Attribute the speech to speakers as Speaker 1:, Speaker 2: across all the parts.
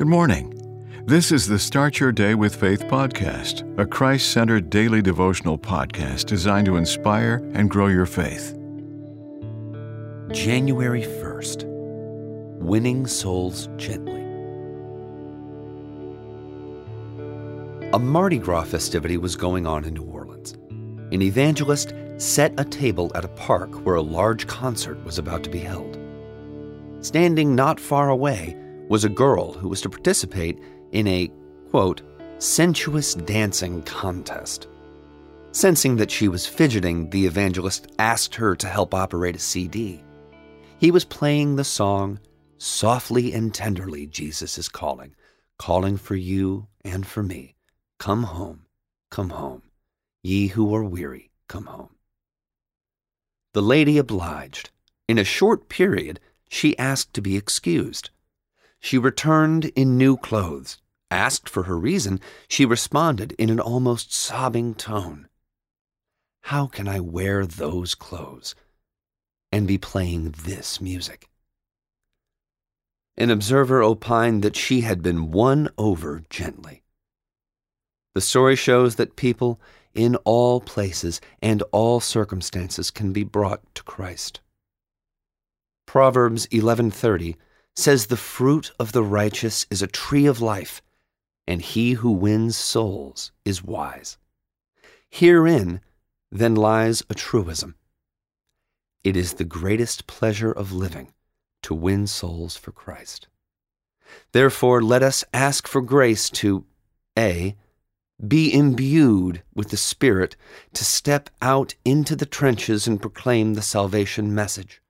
Speaker 1: Good morning. This is the Start Your Day with Faith podcast, a Christ centered daily devotional podcast designed to inspire and grow your faith.
Speaker 2: January 1st Winning Souls Gently. A Mardi Gras festivity was going on in New Orleans. An evangelist set a table at a park where a large concert was about to be held. Standing not far away was a girl who was to participate in a, quote, sensuous dancing contest. Sensing that she was fidgeting, the evangelist asked her to help operate a CD. He was playing the song, Softly and Tenderly Jesus is Calling, calling for you and for me. Come home, come home. Ye who are weary, come home. The lady obliged. In a short period, she asked to be excused. She returned in new clothes. Asked for her reason, she responded in an almost sobbing tone How can I wear those clothes and be playing this music? An observer opined that she had been won over gently. The story shows that people in all places and all circumstances can be brought to Christ. Proverbs 11:30 says the fruit of the righteous is a tree of life, and he who wins souls is wise. Herein then lies a truism. It is the greatest pleasure of living to win souls for Christ. Therefore, let us ask for grace to A. Be imbued with the Spirit to step out into the trenches and proclaim the salvation message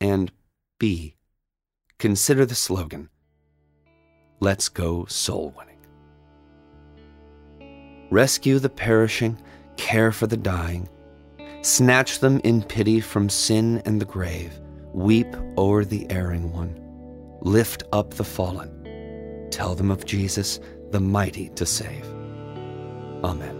Speaker 2: and B. Consider the slogan Let's Go Soul Winning. Rescue the perishing, care for the dying, snatch them in pity from sin and the grave, weep o'er the erring one, lift up the fallen, tell them of Jesus, the mighty to save. Amen.